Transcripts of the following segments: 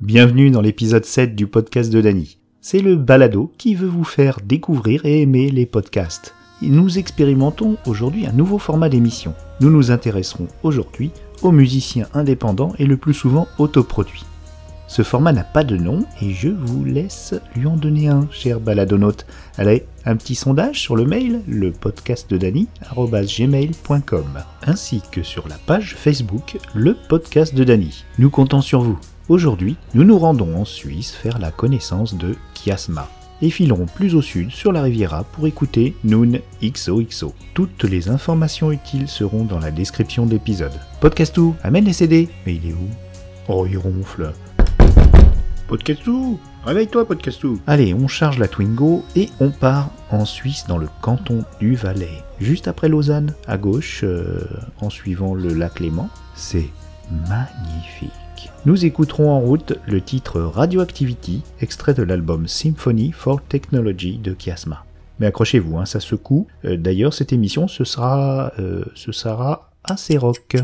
Bienvenue dans l'épisode 7 du podcast de Dany. C'est le balado qui veut vous faire découvrir et aimer les podcasts. Nous expérimentons aujourd'hui un nouveau format d'émission. Nous nous intéresserons aujourd'hui aux musiciens indépendants et le plus souvent autoproduits. Ce format n'a pas de nom et je vous laisse lui en donner un, cher baladonaute. Allez, un petit sondage sur le mail, le podcast de gmail.com, ainsi que sur la page Facebook, le podcast de Dany. Nous comptons sur vous. Aujourd'hui, nous nous rendons en Suisse faire la connaissance de Kiasma et filerons plus au sud sur la Riviera pour écouter Noon XOXO. Toutes les informations utiles seront dans la description de l'épisode. Podcastou, amène les CD Mais il est où? Oh, il ronfle. Podcastou Réveille-toi, Podcastou Allez, on charge la Twingo et on part en Suisse dans le canton du Valais. Juste après Lausanne, à gauche, euh, en suivant le lac Léman. C'est magnifique. Nous écouterons en route le titre Radioactivity, extrait de l'album Symphony for Technology de Kiasma. Mais accrochez-vous, hein, ça secoue. Euh, D'ailleurs, cette émission, ce euh, ce sera assez rock.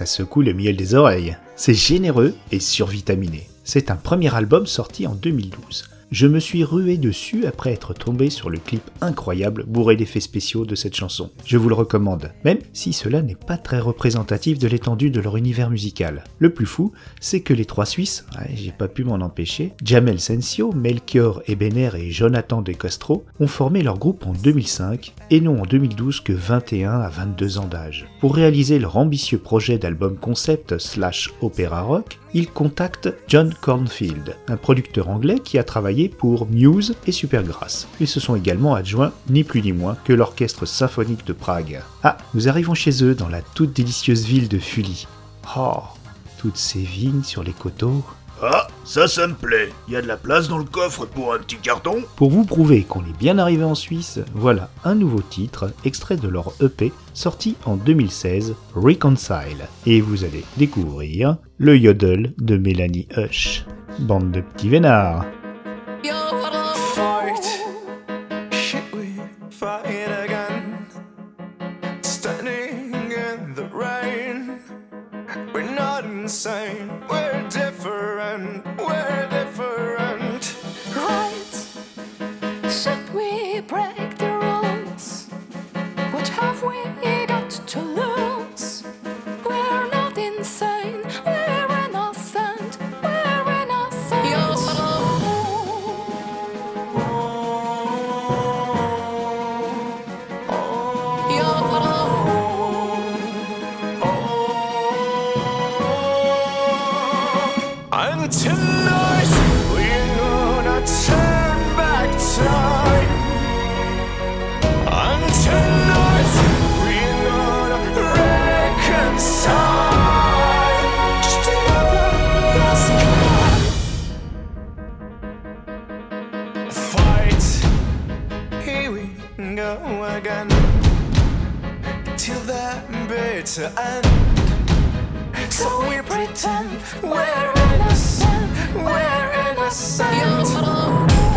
Ça secoue le miel des oreilles. C'est généreux et survitaminé. C'est un premier album sorti en 2012. Je me suis rué dessus après être tombé sur le clip incroyable bourré d'effets spéciaux de cette chanson. Je vous le recommande, même si cela n'est pas très représentatif de l'étendue de leur univers musical. Le plus fou, c'est que les trois Suisses, ouais, j'ai pas pu m'en empêcher, Jamel Sensio, Melchior Ebener et Jonathan De Castro, ont formé leur groupe en 2005 et n'ont en 2012 que 21 à 22 ans d'âge. Pour réaliser leur ambitieux projet d'album concept slash opéra rock, ils contactent John Cornfield, un producteur anglais qui a travaillé pour Muse et Supergrass. Ils se sont également adjoints ni plus ni moins que l'orchestre symphonique de Prague. Ah, nous arrivons chez eux dans la toute délicieuse ville de Fuli. Oh, toutes ces vignes sur les coteaux. Ah, ça, ça me plaît. Il y a de la place dans le coffre pour un petit carton Pour vous prouver qu'on est bien arrivé en Suisse, voilà un nouveau titre extrait de leur EP sorti en 2016, Reconcile. Et vous allez découvrir le yodel de Mélanie Hush. Bande de petits vénards. Go again. Till the bitter end. So we pretend we're innocent, we're innocent. And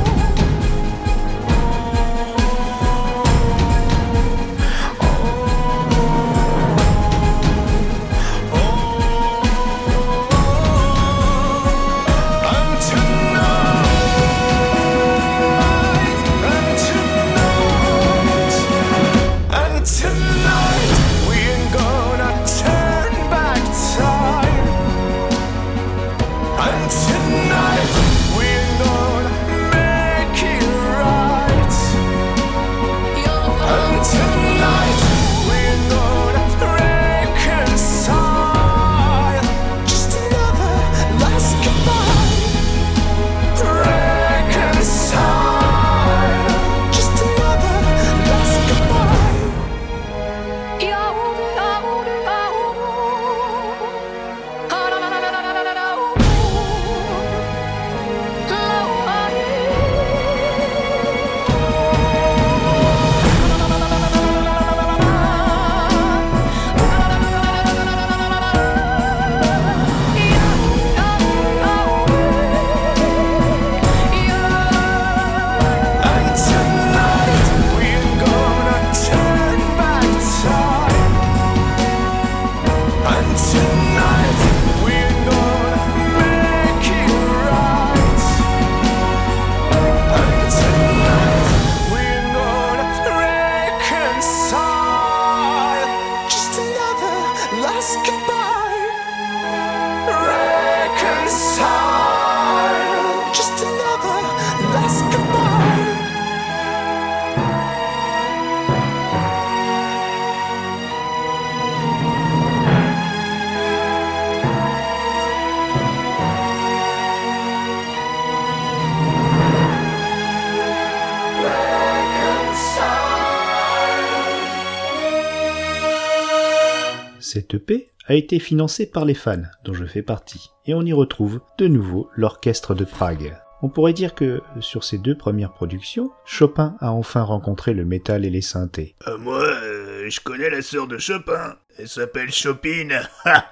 A été financée par les fans, dont je fais partie, et on y retrouve de nouveau l'orchestre de Prague. On pourrait dire que, sur ces deux premières productions, Chopin a enfin rencontré le métal et les synthés. Euh, Moi, euh, je connais la sœur de Chopin. Elle s'appelle Chopine. Ha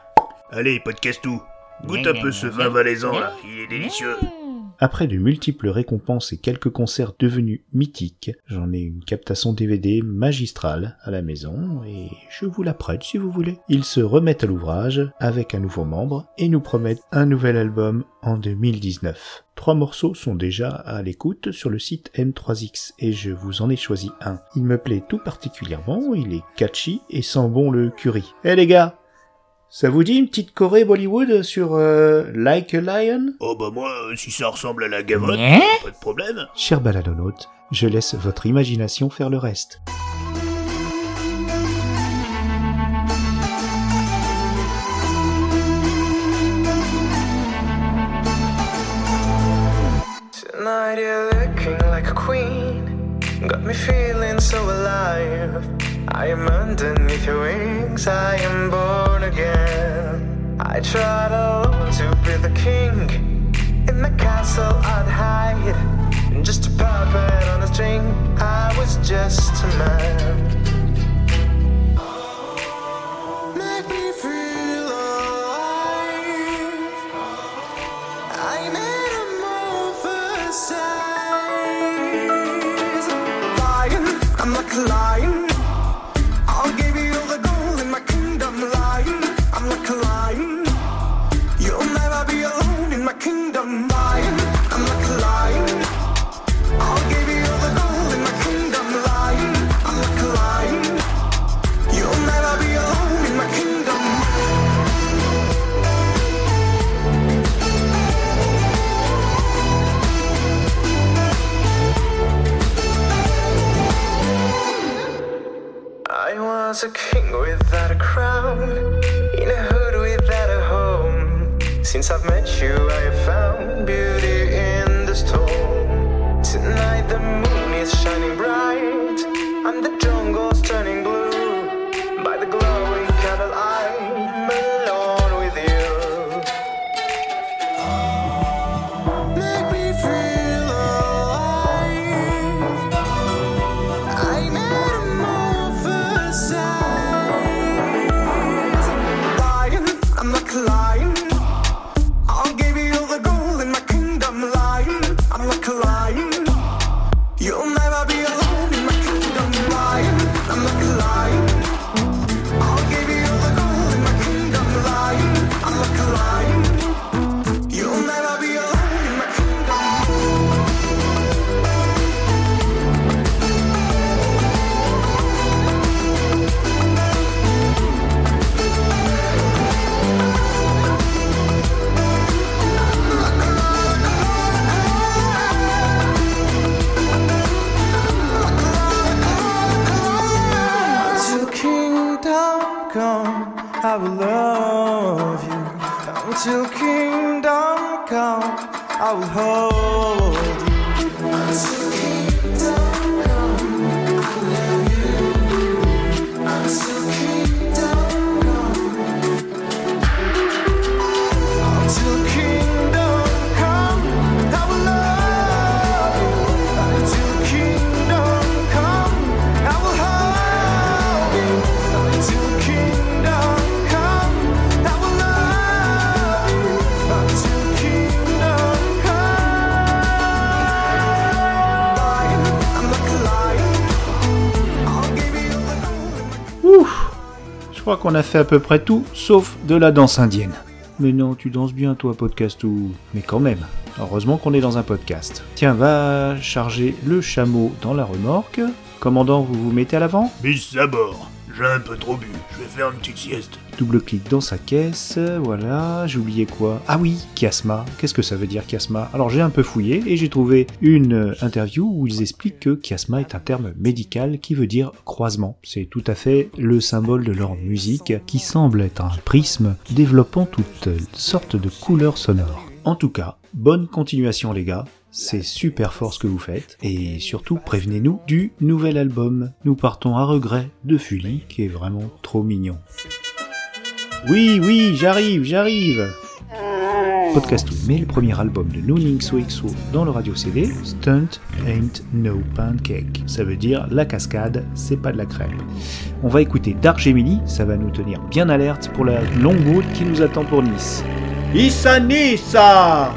Allez, podcast tout. Goûte un peu ce vin valaisan là, il est délicieux. Après de multiples récompenses et quelques concerts devenus mythiques, j'en ai une captation DVD magistrale à la maison et je vous la prête si vous voulez. Ils se remettent à l'ouvrage avec un nouveau membre et nous promettent un nouvel album en 2019. Trois morceaux sont déjà à l'écoute sur le site M3X et je vous en ai choisi un. Il me plaît tout particulièrement, il est catchy et sent bon le curry. Eh les gars, ça vous dit une petite Corée Bollywood sur euh, Like a Lion? Oh bah moi, euh, si ça ressemble à la gavotte, pas de problème. Cher baladonaute, je laisse votre imagination faire le reste. Tonight you're looking like a queen. Got me feeling so alive. I am underneath your wings. I am born again. I tried alone to be the king. In the castle I'd hide. Just a puppet on a string. I was just a man. I've made qu'on a fait à peu près tout, sauf de la danse indienne. Mais non, tu danses bien toi, podcast ou... Mais quand même, heureusement qu'on est dans un podcast. Tiens, va charger le chameau dans la remorque. Commandant, vous vous mettez à l'avant? Bis à. Un peu trop bu. Je vais faire une petite sieste. Double-clic dans sa caisse, voilà, j'ai oublié quoi? Ah oui, chiasma. Qu'est-ce que ça veut dire chiasma Alors j'ai un peu fouillé et j'ai trouvé une interview où ils expliquent que chiasma est un terme médical qui veut dire croisement. C'est tout à fait le symbole de leur musique qui semble être un prisme développant toutes sortes de couleurs sonores. En tout cas, bonne continuation les gars. C'est super fort ce que vous faites, et surtout prévenez-nous du nouvel album. Nous partons à regret de Fully, qui est vraiment trop mignon. Oui, oui, j'arrive, j'arrive Podcast mais le premier album de Nooning XO dans le radio CD, Stunt Ain't No Pancake. Ça veut dire la cascade, c'est pas de la crêpe. On va écouter Dark Gemini, ça va nous tenir bien alerte pour la longue route qui nous attend pour Nice. Issa Nissa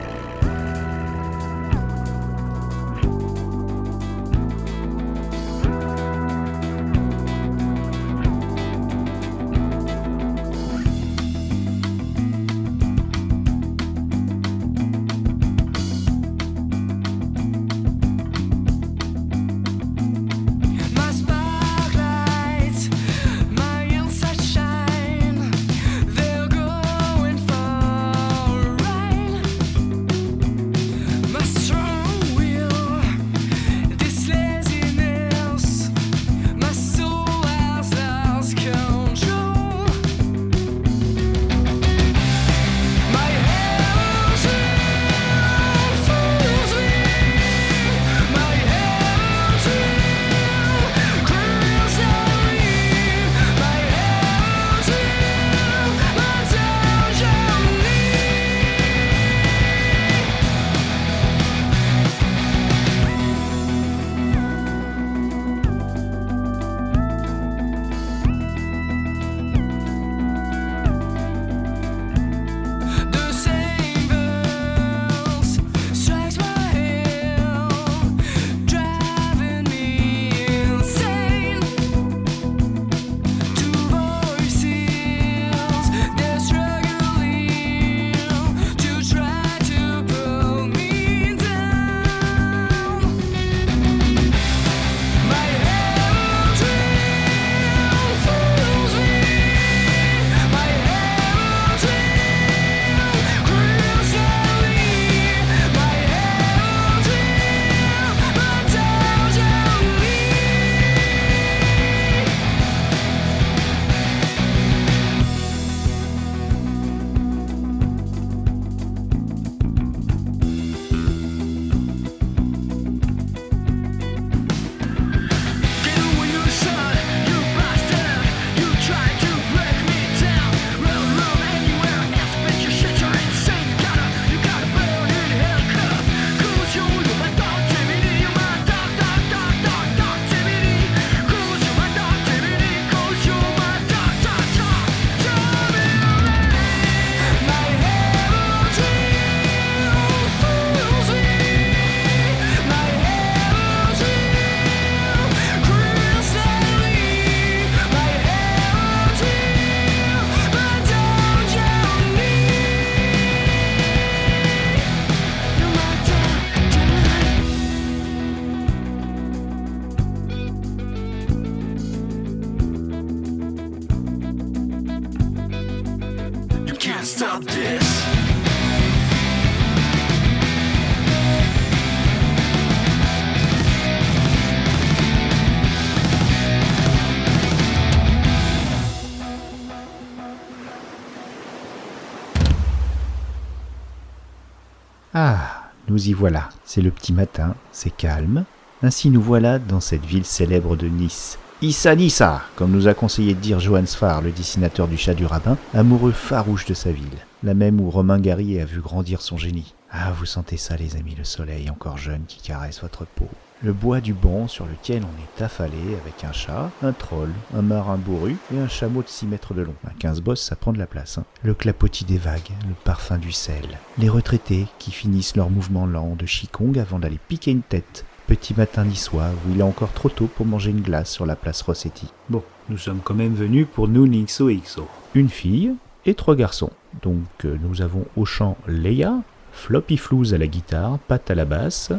nous y voilà. C'est le petit matin, c'est calme. Ainsi nous voilà dans cette ville célèbre de Nice. Issa Nissa, comme nous a conseillé de dire Johannes Farr, le dessinateur du chat du rabbin, amoureux farouche de sa ville, la même où Romain Gary a vu grandir son génie. Ah, vous sentez ça les amis, le soleil encore jeune qui caresse votre peau. Le bois du banc sur lequel on est affalé avec un chat, un troll, un marin bourru et un chameau de 6 mètres de long. Un 15 bosses, ça prend de la place. hein. Le clapotis des vagues, le parfum du sel. Les retraités qui finissent leur mouvement lent de Qigong avant d'aller piquer une tête. Petit matin niçois où il est encore trop tôt pour manger une glace sur la place Rossetti. Bon, nous sommes quand même venus pour nous XOXO. Une fille et trois garçons. Donc euh, nous avons au chant Leia, Floppy Flouz à la guitare, Pat à la basse.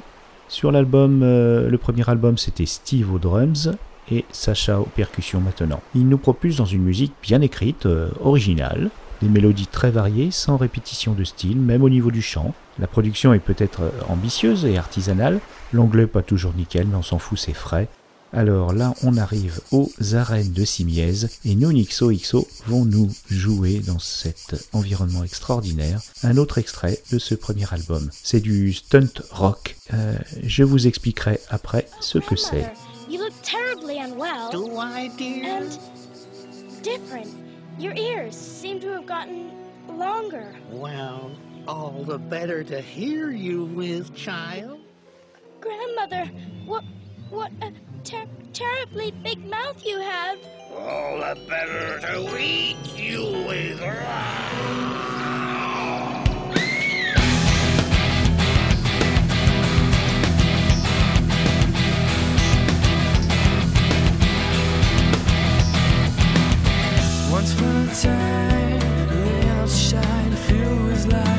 Sur l'album, euh, le premier album c'était Steve aux drums et Sacha aux percussions maintenant. Il nous propulse dans une musique bien écrite, euh, originale, des mélodies très variées, sans répétition de style, même au niveau du chant. La production est peut-être ambitieuse et artisanale, l'anglais pas toujours nickel, mais on s'en fout, c'est frais. Alors là, on arrive aux arènes de Simiez et nous, Nixo XO, vont nous jouer dans cet environnement extraordinaire un autre extrait de ce premier album. C'est du stunt rock. Euh, je vous expliquerai après ce que c'est. Grandmother, You look terribly unwell. Do I, dear? And different. Your ears seem to have gotten longer. Well, all the better to hear you with, child. Grandmother, what what a ter- terribly big mouth you have. All the better to eat you with. Once upon a time, the outside filled with life.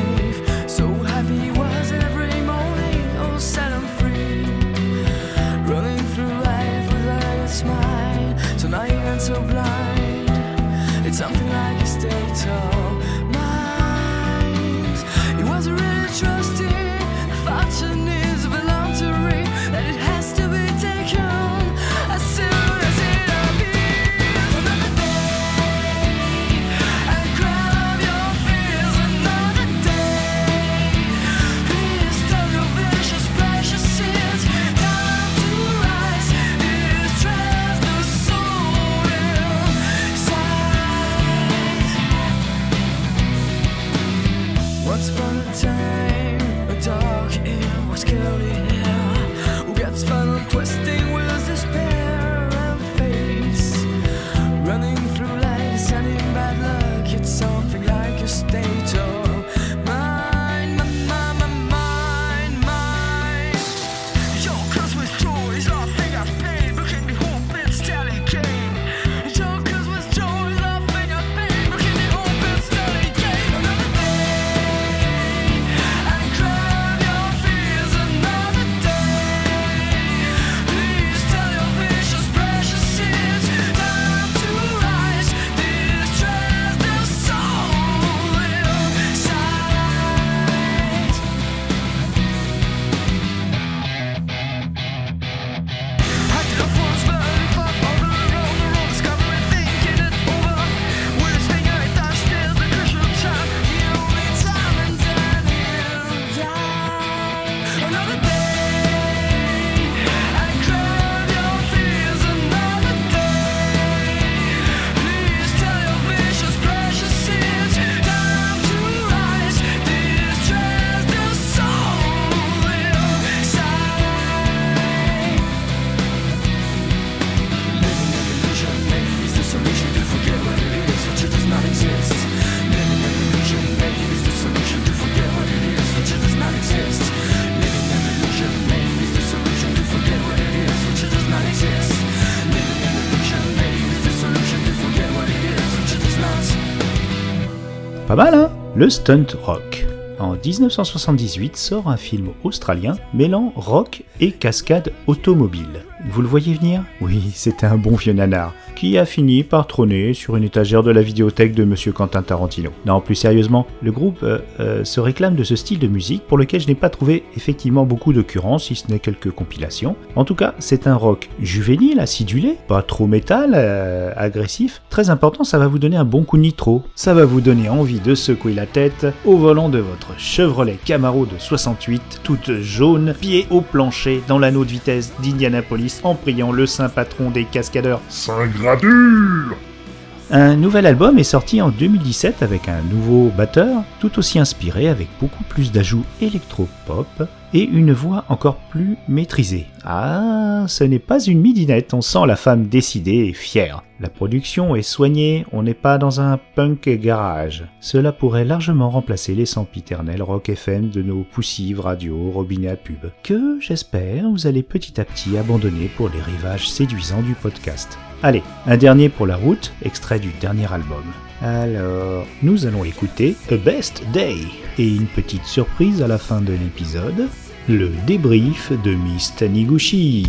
Pas mal, hein Le stunt rock. En 1978 sort un film australien mêlant rock et cascade automobile. Vous le voyez venir? Oui, c'était un bon vieux nanar, qui a fini par trôner sur une étagère de la vidéothèque de Monsieur Quentin Tarantino. Non, plus sérieusement, le groupe euh, euh, se réclame de ce style de musique pour lequel je n'ai pas trouvé effectivement beaucoup d'occurrences, si ce n'est quelques compilations. En tout cas, c'est un rock juvénile, acidulé, pas trop métal, euh, agressif. Très important, ça va vous donner un bon coup de nitro. Ça va vous donner envie de secouer la tête au volant de votre Chevrolet Camaro de 68, toute jaune, pied au plancher, dans l'anneau de vitesse d'Indianapolis, en priant le saint patron des cascadeurs. Saint Gradure Un nouvel album est sorti en 2017 avec un nouveau batteur, tout aussi inspiré avec beaucoup plus d'ajouts électro-pop et une voix encore plus maîtrisée. Ah, ce n'est pas une midinette, on sent la femme décidée et fière. La production est soignée, on n'est pas dans un punk garage. Cela pourrait largement remplacer les sempiternels rock FM de nos poussives radio, robinets à pub, que j'espère vous allez petit à petit abandonner pour les rivages séduisants du podcast. Allez, un dernier pour la route, extrait du dernier album. Alors, nous allons écouter A Best Day et une petite surprise à la fin de l'épisode, le débrief de Miss Taniguchi.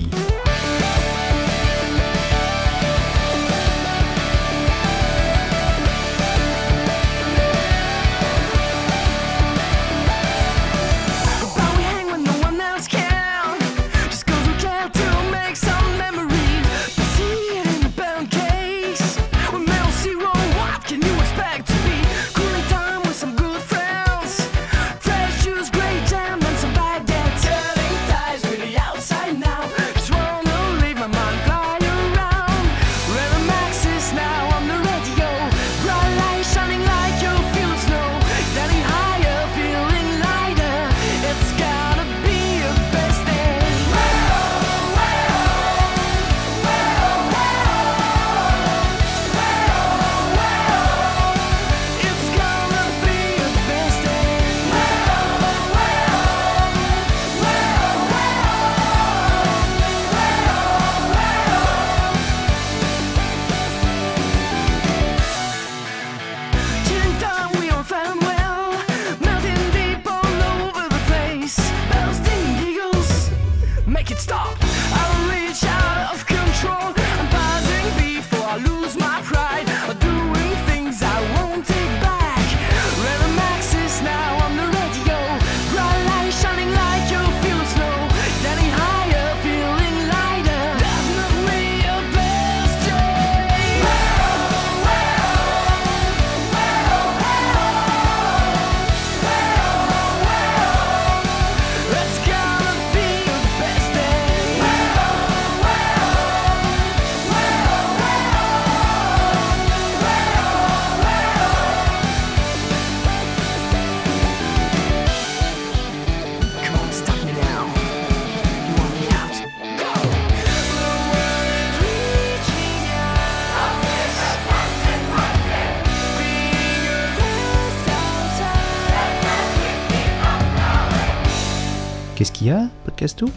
Podcasto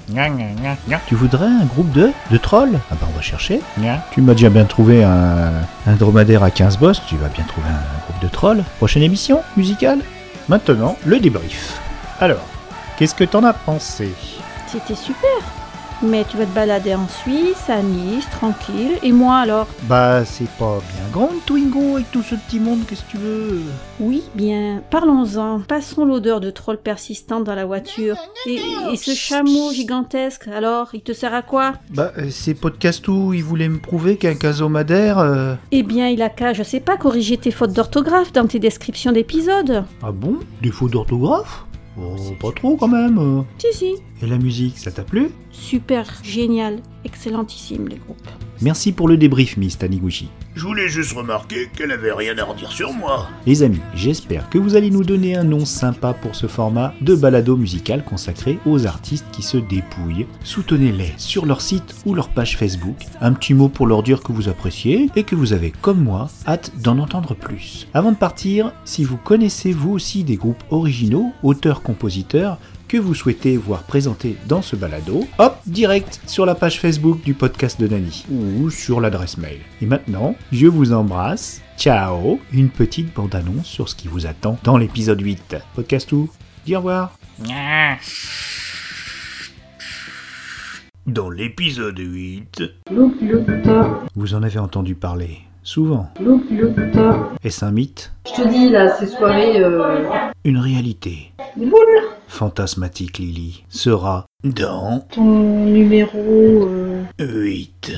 Tu voudrais un groupe de de trolls Ah bah on va chercher. Tu m'as déjà bien trouvé un, un dromadaire à 15 boss, tu vas bien trouver un groupe de trolls. Prochaine émission musicale Maintenant, le débrief. Alors, qu'est-ce que t'en as pensé? C'était super. Mais tu vas te balader en Suisse, à Nice, tranquille. Et moi alors? Bah, c'est pas bien grande, Twingo, avec tout ce petit monde, qu'est-ce que tu veux? Oui, bien, parlons-en. Passons l'odeur de troll persistante dans la voiture. Et, et ce chameau gigantesque, alors, il te sert à quoi? Bah, euh, c'est Podcastou, il voulait me prouver qu'un casomadaire... euh, Eh bien, il a qu'à, je sais pas, corriger tes fautes d'orthographe dans tes descriptions d'épisodes. Ah bon? Défaut d'orthographe? Oh, pas trop quand même. Si, si. Et la musique, ça t'a plu? Super, génial, excellentissime les groupes. Merci pour le débrief, Miss Taniguchi. Je voulais juste remarquer qu'elle avait rien à redire sur moi. Les amis, j'espère que vous allez nous donner un nom sympa pour ce format de balado musical consacré aux artistes qui se dépouillent. Soutenez-les sur leur site ou leur page Facebook. Un petit mot pour leur dire que vous appréciez et que vous avez, comme moi, hâte d'en entendre plus. Avant de partir, si vous connaissez vous aussi des groupes originaux, auteurs-compositeurs, que vous souhaitez voir présentés dans ce balado, hop, direct sur la page Facebook du podcast de Nani ou sur l'adresse mail. Et maintenant, je vous embrasse. Ciao Une petite bande-annonce sur ce qui vous attend dans l'épisode 8. Podcast tout Dis au revoir Dans l'épisode 8, Loup, loup, Vous en avez entendu parler, souvent. Est-ce un mythe Je te dis, là, ces soirées... Euh... Une réalité Boule fantasmatique, Lily, sera dans Ton numéro... Euh... 8.